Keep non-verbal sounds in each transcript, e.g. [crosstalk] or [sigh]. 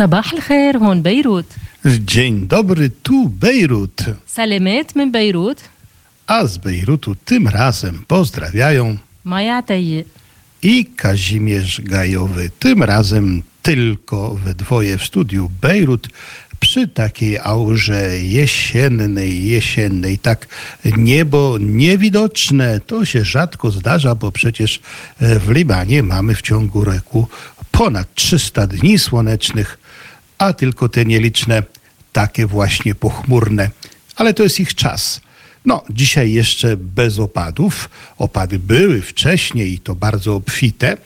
صباح الخير هون بيروت Dzień dobry, tu Bejrut. سلامات من بيروت A z Bejrutu tym razem pozdrawiają مايا عتيق i Kazimierz Gajowy. Tym razem tylko we dwoje w studiu Bejrut przy takiej aurze jesiennej, jesiennej. Tak niebo niewidoczne. To się rzadko zdarza, bo przecież e, w Libanie mamy w ciągu roku ponad 300 dni słonecznych, a tylko te nieliczne takie właśnie pochmurne. Ale to jest ich czas. No, dzisiaj jeszcze bez opadów. Opady były wcześniej i to bardzo obfite.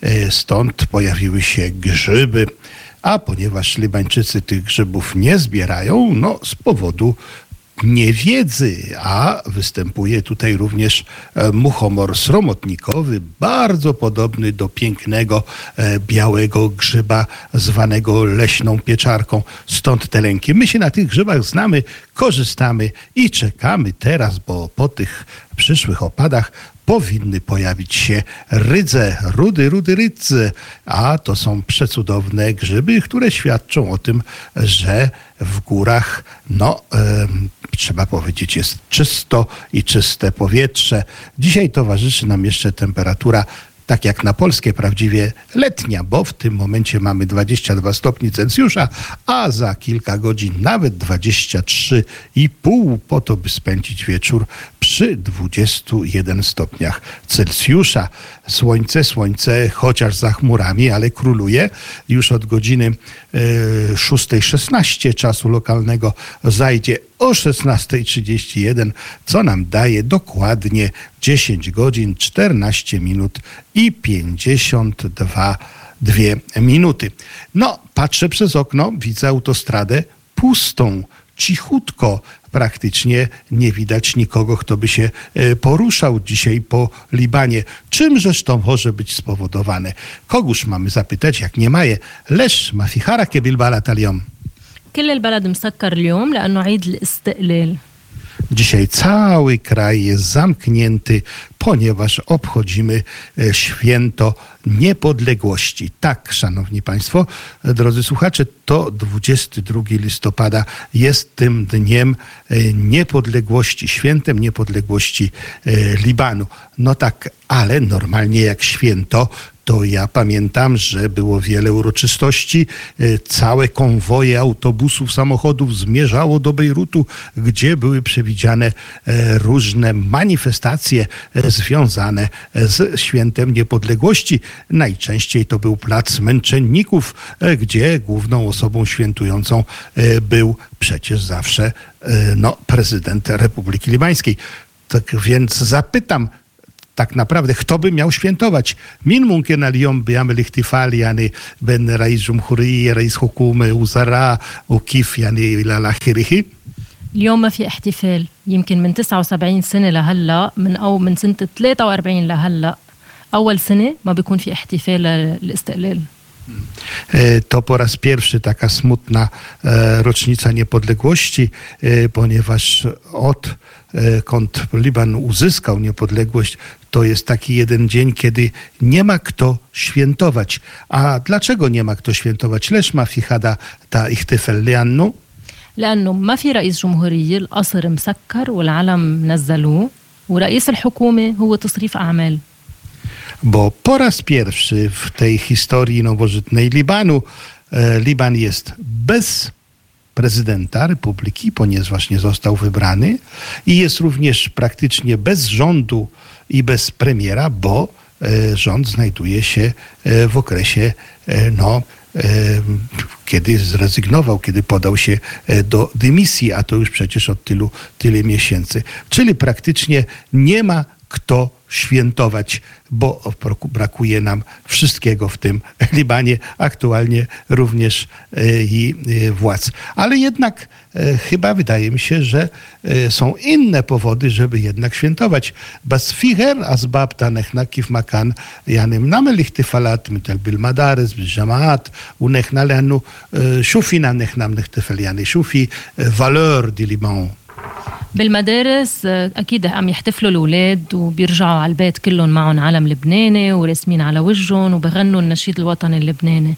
E, Stąd pojawiły się grzyby. A ponieważ Libańczycy tych grzybów nie zbierają, no z powodu niewiedzy, a występuje tutaj również e, muchomor sromotnikowy, bardzo podobny do pięknego e, białego grzyba zwanego leśną pieczarką. Stąd te lęki. My się na tych grzybach znamy, korzystamy i czekamy teraz, bo po tych przyszłych opadach powinny pojawić się rydze, rudy, rudy rydze, a to są przecudowne grzyby, które świadczą o tym, że w górach, no, trzeba powiedzieć, jest czysto i czyste powietrze. Dzisiaj towarzyszy nam jeszcze temperatura tak jak na polskie, prawdziwie letnia, bo w tym momencie mamy 22 stopni Celsjusza, a za kilka godzin nawet 23,5 po to, by spędzić wieczór przy 21 stopniach Celsjusza. Słońce, słońce, chociaż za chmurami, ale króluje. Już od godziny e, 6.16 czasu lokalnego zajdzie o 16.31, co nam daje dokładnie 10 godzin, 14 minut i 52 dwie minuty. No, patrzę przez okno, widzę autostradę pustą, cichutko. Praktycznie nie widać nikogo, kto by się e, poruszał dzisiaj po Libanie. Czymżeż to może być spowodowane? Kogóż mamy zapytać, jak nie ma je? Leż ma fi harake bil balat al-yom. كل البلد مسكر اليوم لأنه عيد الاستقلال Dzisiaj cały kraj jest zamknięty, ponieważ obchodzimy e, święto niepodległości. Tak, szanowni państwo, drodzy słuchacze, to 22 listopada jest tym dniem e, niepodległości, świętem niepodległości e, Libanu. No tak, ale normalnie jak święto, to ja pamiętam, że było wiele uroczystości. Całe konwoje autobusów, samochodów zmierzało do Bejrutu, gdzie były przewidziane różne manifestacje związane z świętem niepodległości. Najczęściej to był Plac Męczenników, e, gdzie główną osobą świętującą e, był przecież zawsze e, no, prezydent Republiki Libańskiej. Tak więc zapytam, tak naprawdę, kto by miał świętować? Min mumkin al-yom bi'amel ihtifal, yani ben raiz jumhuri, raiz hukumy, uzara, ukif, yani lalahirihi. اليوم ما في احتفال يمكن من 79 سنة لهلا من أو من سنة 43 لهلا أول سنة ما بيكون في احتفال للاستقلال E, To po raz pierwszy taka smutna e, rocznica niepodległości, e, ponieważ odkąd Liban uzyskał niepodległość, to jest taki jeden dzień, kiedy nie ma kto świętować. A dlaczego nie ma kto świętować? Leż ma fichada ta ichtyfel liannu? لأنه ما في رئيس جمهورية القصر مسكر والعلم نزلوه ورئيس الحكومة هو تصريف أعمال bo po raz pierwszy w tej historii nowożytnej Libanu e, Liban jest bez prezydenta republiki, ponieważ nie został wybrany i jest również praktycznie bez rządu i bez premiera, bo e, rząd znajduje się e, w okresie e, no, e, kiedy zrezygnował, kiedy podał się e, do dymisji, a to już przecież od tylu, tyle miesięcy. Czyli praktycznie nie ma kto świętować, bo brakuje nam wszystkiego w tym [laughs] Libanie, aktualnie również e, i e, władz. Ale jednak e, chyba wydaje mi się, że są inne powody, żeby jednak świętować. Bas fiher azbabta nechnakif makan janym namelichty falat mitalbil madares bijamaat unechnalenu szufina nechnam nechtyfeliany szufi valeur du Liban. بالمدارس أكيد عم يحتفلوا الأولاد وبيرجعوا على البيت كلهم معهم علم لبناني ورسمين على وجههم وبغنوا النشيد الوطني اللبناني.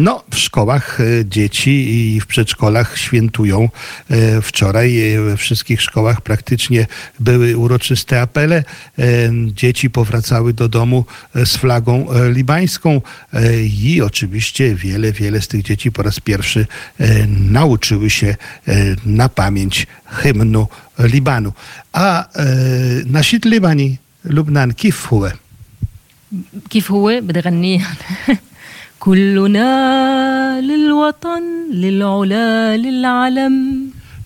No, w szkołach e, dzieci i w przedszkolach świętują. E, wczoraj we wszystkich szkołach praktycznie były uroczyste apele. Dzieci powracały do domu z flagą libańską i oczywiście wiele, wiele z tych dzieci po raz pierwszy nauczyły się na pamięć hymnu Libanu. A nashid libani Lubnan kif huwa? كيف هو بدي غنيه كلنا للوطن للعلا للعلم.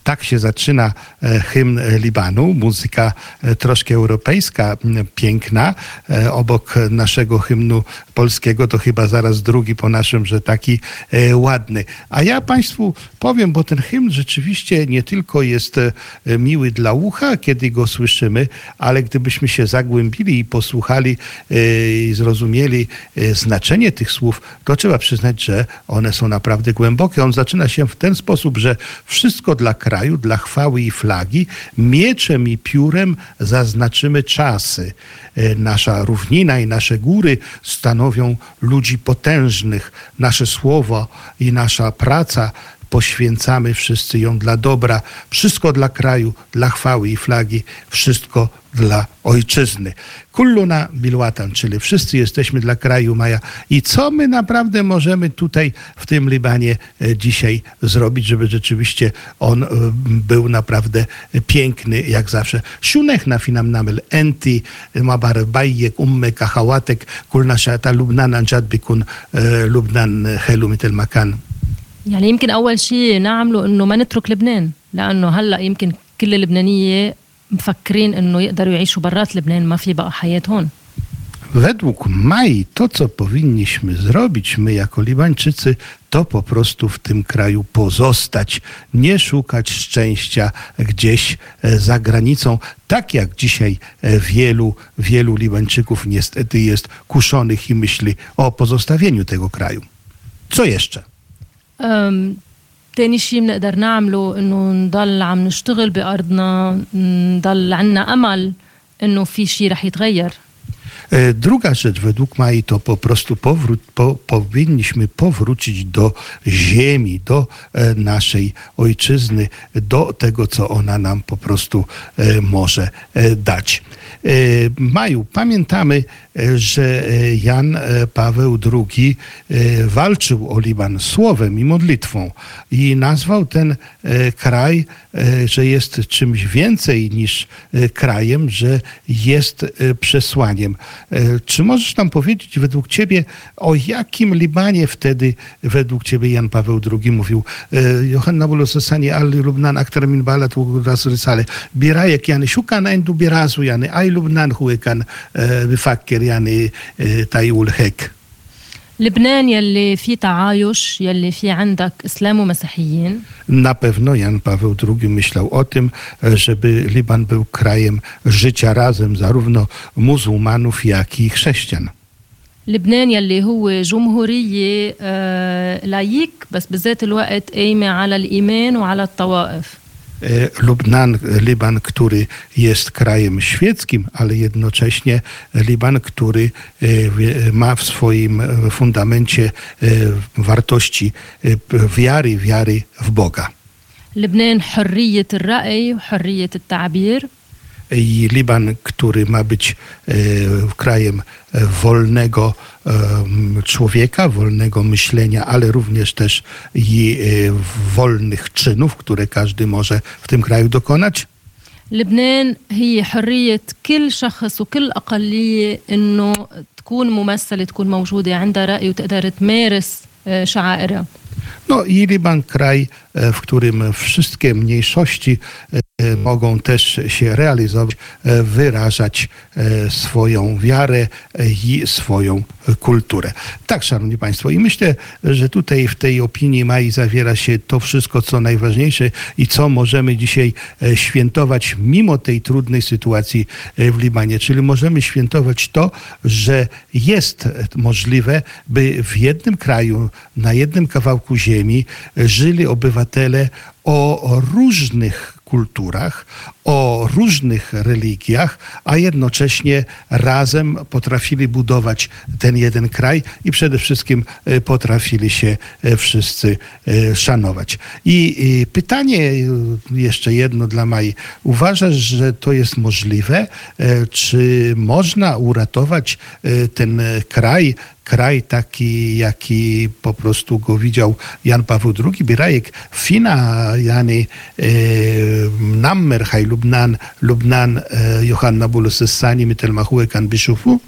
Tak się zaczyna e, hymn Libanu, muzyka e, troszkę europejska, piękna. E, obok naszego hymnu polskiego to chyba zaraz drugi po naszym, że taki ładny. A ja Państwu powiem, bo ten hymn rzeczywiście nie tylko jest miły dla ucha, kiedy go słyszymy, ale gdybyśmy się zagłębili i posłuchali i zrozumieli znaczenie tych słów, to trzeba przyznać, że one są naprawdę głębokie. On zaczyna się w ten sposób, że wszystko dla kraju, kraju dla chwały i flagi, mieczem i piórem zaznaczymy czasy. E, nasza równina i nasze góry stanowią ludzi potężnych. Nasze słowo i nasza praca poświęcamy wszyscy ją dla dobra, wszystko dla kraju, dla chwały i flagi, wszystko dla ojczyzny. Kulluna bilwatan, czyli wszyscy jesteśmy dla kraju Maja. I co my naprawdę możemy tutaj w tym Libanie e, dzisiaj zrobić, żeby rzeczywiście on e, był naprawdę piękny jak zawsze. Siunech na finam namel enti, mabar bajek, umme kahałatek, kulna szata Lubnan anjad bikun e, Lubnan helu mitel makan. يعني يمكن أول شيء نعمله إنه ما نترك لبنان لأنه هلأ يمكن كل اللبنانية مفكرين إنه يقدروا يعيشوا برات لبنان ما في بقى حياة هون Według Mai to, co powinniśmy zrobić my jako Libańczycy, to po prostu w tym kraju pozostać, nie szukać szczęścia gdzieś za granicą, tak jak dzisiaj wielu, wielu Libańczyków niestety jest kuszonych i myśli o pozostawieniu tego kraju. Co jeszcze? تاني شيء بنقدر نعمله انه نضل عم نشتغل بارضنا نضل عنا امل انه في شيء رح يتغير Druga rzecz według Mai to po prostu powrót, po, powinniśmy powrócić do ziemi, do e, naszej ojczyzny, do tego, co ona nam po prostu e, może e, dać. Maju, pamiętamy, że Jan Paweł II walczył o Liban słowem i modlitwą i nazwał ten kraj, że jest czymś więcej niż krajem, że jest przesłaniem. Czy możesz nam powiedzieć według ciebie, o jakim Libanie wtedy według ciebie Jan Paweł II mówił? Johanna Bulososani al Lubnan. Birajek shukan endu birazu yani ay Lubnan huwe kan بفكر يعني تايول هيك. لبنان يلي في تعايش يلي في عندك إسلام ومسيحيين. Na pewno Jan Paweł II myślał o tym, żeby Liban był krajem życia razem zarówno muzułmanów, jak i chrześcijan. لبنان يلي هو جمهورية لايك بس بذات الوقت قايمة على الإيمان وعلى الطوائف. Lubnan, Liban, który jest krajem świeckim, ale jednocześnie Liban, który ma w swoim fundamencie wartości wiary, wiary w Boga. لبنان حرية الرأي وحرية التعبير i Liban, który ma być e, krajem wolnego e, człowieka, wolnego myślenia, ale również też i e, wolnych czynów, które każdy może w tym kraju dokonać. لبنان هي حرية كل شخص وكل أقلية إنه تكون ممثلة تكون موجودة عندها رأي وتقدر تمارس شعائرها. No i Liban kraj, w którym wszystkie mniejszości mogą też się realizować, wyrażać swoją wiarę i swoją kulturę. Tak, szanowni państwo, i myślę, że tutaj w tej opinii Mai zawiera się to wszystko, co najważniejsze i co możemy dzisiaj świętować mimo tej trudnej sytuacji w Libanie. Czyli możemy świętować to, że jest możliwe, by w jednym kraju, na jednym kawałku ziemi żyli obywatele o różnych kulturach, o różnych religiach, a jednocześnie razem potrafili budować ten jeden kraj i przede wszystkim e, potrafili się e, wszyscy e, szanować. I pytanie jeszcze jedno dla Mai. Uważasz, że to jest możliwe? Czy można uratować ten kraj kraj taki, jaki po prostu go widział Jan Paweł II, birajek fina yani e, nammer hay Lubnan, Lubnan e, Johanna Bulus الثاني مثل ما هو كان بيشوفه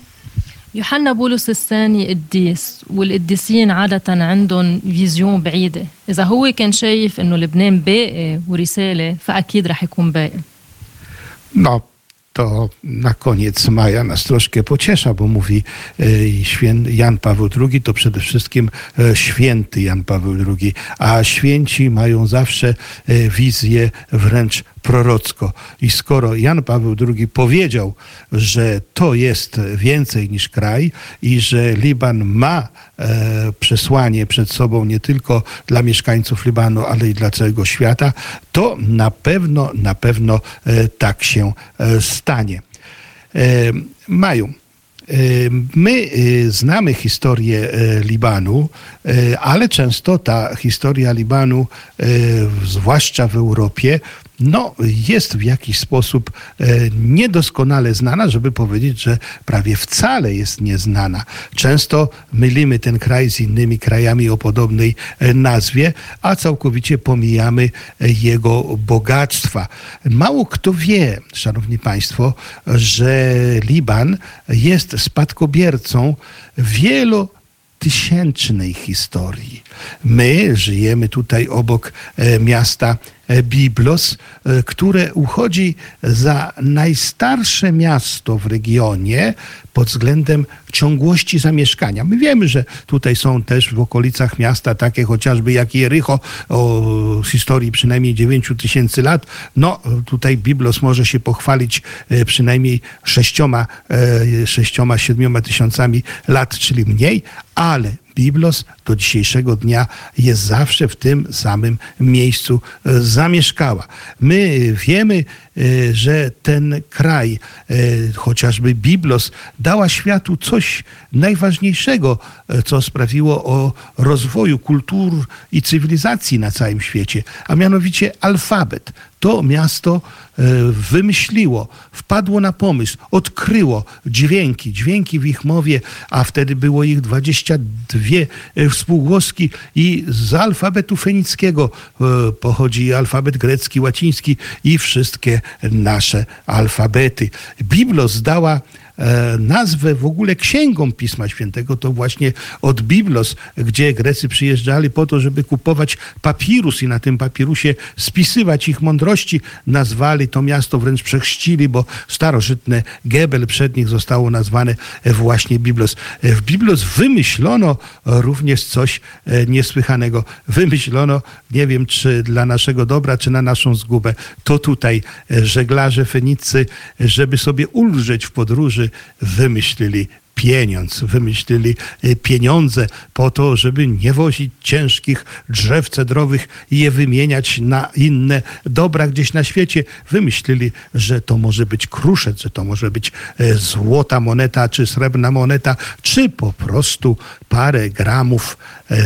يوحنا بولس الثاني قديس والقديسين عادة عندهم فيزيون بعيدة إذا هو كان شايف إنه لبنان باقي ورسالة فأكيد رح يكون باقي No, to na koniec maja nas troszkę pociesza, bo mówi e, Jan Paweł II to przede wszystkim e, święty Jan Paweł II, a święci mają zawsze e, wizję wręcz prorocko. I skoro Jan Paweł II powiedział, że to jest więcej niż kraj i że Liban ma e, przesłanie przed sobą nie tylko dla mieszkańców Libanu, ale i dla całego świata, to na pewno, na pewno e, tak się e, stanie. E, Maju. E, my e, znamy historię Libanu, ale często ta historia Libanu, zwłaszcza w Europie, no, jest w jakiś sposób e, niedoskonale znana, żeby powiedzieć, że prawie wcale jest nieznana. Często mylimy ten kraj z innymi krajami o podobnej e, nazwie, a całkowicie pomijamy e, jego bogactwa. Mało kto wie, szanowni państwo, że Liban jest spadkobiercą wielu tysięcznej historii. My żyjemy tutaj obok miasta Biblos, e, które uchodzi za najstarsze miasto w regionie pod względem ciągłości zamieszkania. My wiemy, że tutaj są też w okolicach miasta takie chociażby jak Jericho o historii przynajmniej 9 tysięcy lat. No tutaj Biblos może się pochwalić e, przynajmniej sześcioma, sześcioma, siedmioma tysiącami lat, czyli mniej, ale Biblos do dzisiejszego dnia jest zawsze w tym samym miejscu e, zamieszkała. My wiemy, e, że ten kraj, e, chociażby Biblos, dała światu coś najważniejszego, co sprawiło o rozwoju kultur i cywilizacji na całym świecie, a mianowicie alfabet. To miasto wymyśliło, wpadło na pomysł, odkryło dźwięki, dźwięki w ich mowie, a wtedy było ich 22 współgłoski i z alfabetu fenickiego e, pochodzi alfabet grecki, łaciński i wszystkie nasze alfabety. Biblos dała nazwę w ogóle księgą Pisma Świętego, to właśnie od Biblos, gdzie Grecy przyjeżdżali po to, żeby kupować papirus i na tym papirusie spisywać ich mądrości, nazwali to miasto, wręcz przechrzcili, bo starożytne Gebel przed nich zostało nazwane właśnie Biblos. E, w Biblos wymyślono również coś e, niesłychanego. Wymyślono, nie wiem czy dla naszego dobra, czy na naszą zgubę, to tutaj żeglarze Fenicy, żeby sobie ulżeć w podróży, wymyślili pieniądz, wymyślili y, pieniądze po to, żeby nie wozić ciężkich drzew cedrowych i je wymieniać na inne dobra gdzieś na świecie. Wymyślili, że to może być kruszec, że to może być e, złota moneta, czy srebrna moneta, czy po prostu parę gramów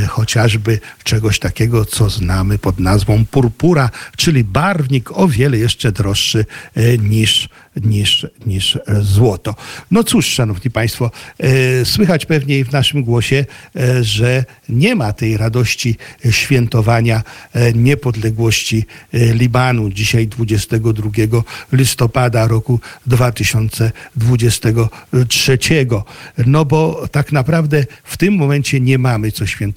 chociażby czegoś takiego, co znamy pod nazwą purpura, czyli barwnik o wiele jeszcze droższy e, niż, niż, niż złoto. No cóż, szanowni państwo, E, słychać pewnie w naszym głosie, e, że nie ma tej radości świętowania e, niepodległości Libanu dzisiaj 22 listopada roku 2023. No bo tak naprawdę w tym momencie nie mamy co świętować.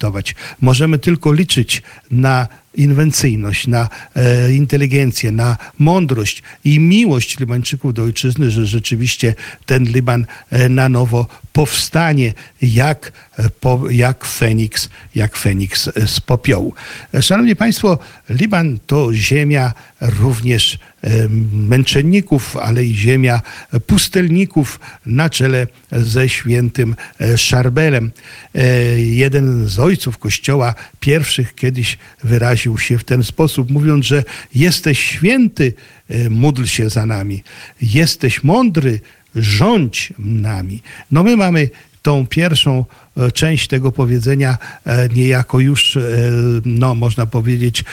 Możemy tylko liczyć na inwencyjność, na e, inteligencję, na mądrość i miłość Libańczyków do ojczyzny, że rzeczywiście ten Liban e, na nowo powstanie jak, e, po, jak Feniks, jak Feniks e, z popiołu. E, szanowni Państwo, Liban to ziemia również męczenników, ale i ziemia pustelników na czele ze świętym Szarbelem. Jeden z ojców Kościoła pierwszych kiedyś wyraził zwrócił się w ten sposób, mówiąc, że jesteś święty, módl się za nami. Jesteś mądry, rządź nami. No my mamy tą pierwszą E, część tego powiedzenia e, niejako już, e, no można powiedzieć,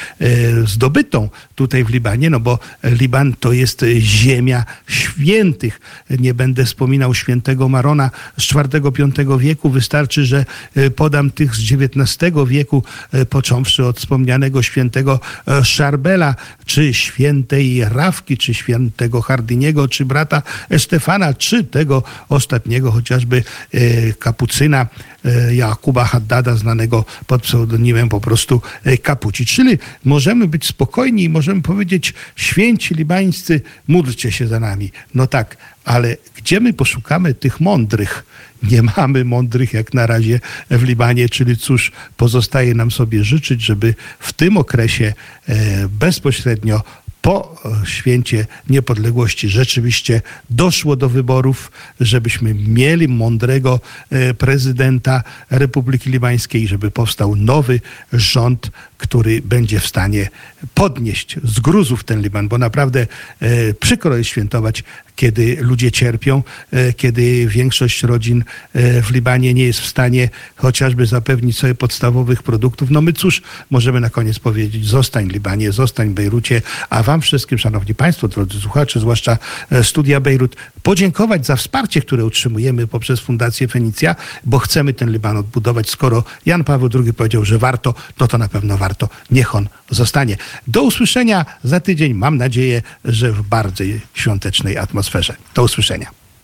zdobytą tutaj w Libanie, no bo Liban to jest ziemia świętych. Nie będę wspominał świętego Marona z IV-V wieku. Wystarczy, że podam tych z XIX wieku, począwszy od wspomnianego świętego Szarbela, czy świętej Rawki, czy świętego Hardiniego, czy brata Stefana, czy tego ostatniego chociażby kapucyna E, Jakuba Haddada, znanego pod pseudonimem po prostu e, Kapuci. Czyli możemy być spokojni i możemy powiedzieć, święci libańscy, módlcie się za nami. No tak, ale gdzie my poszukamy tych mądrych? Nie mamy mądrych jak na razie w Libanie, czyli cóż, pozostaje nam sobie życzyć, żeby w tym okresie e, bezpośrednio po święcie niepodległości rzeczywiście doszło do wyborów, żebyśmy mieli mądrego e, prezydenta Republiki Libańskiej, żeby powstał nowy rząd, który będzie w stanie podnieść z gruzów ten Liban, bo naprawdę e, przykro jest świętować, kiedy ludzie cierpią, e, kiedy większość rodzin w Libanie nie jest w stanie chociażby zapewnić sobie podstawowych produktów. No my cóż, możemy na koniec powiedzieć, zostań Libanie, zostań Bejrucie, a wam wszystkim, szanowni państwo, drodzy słuchacze, zwłaszcza Studia Bejrut, podziękować za wsparcie, które utrzymujemy poprzez Fundację Fenicja, bo chcemy ten Liban odbudować. Skoro Jan Paweł II powiedział, że warto, no to na pewno warto. Niech on zostanie. Do usłyszenia za tydzień. Mam nadzieję, że w bardzo świątecznej atmosferze. Do usłyszenia.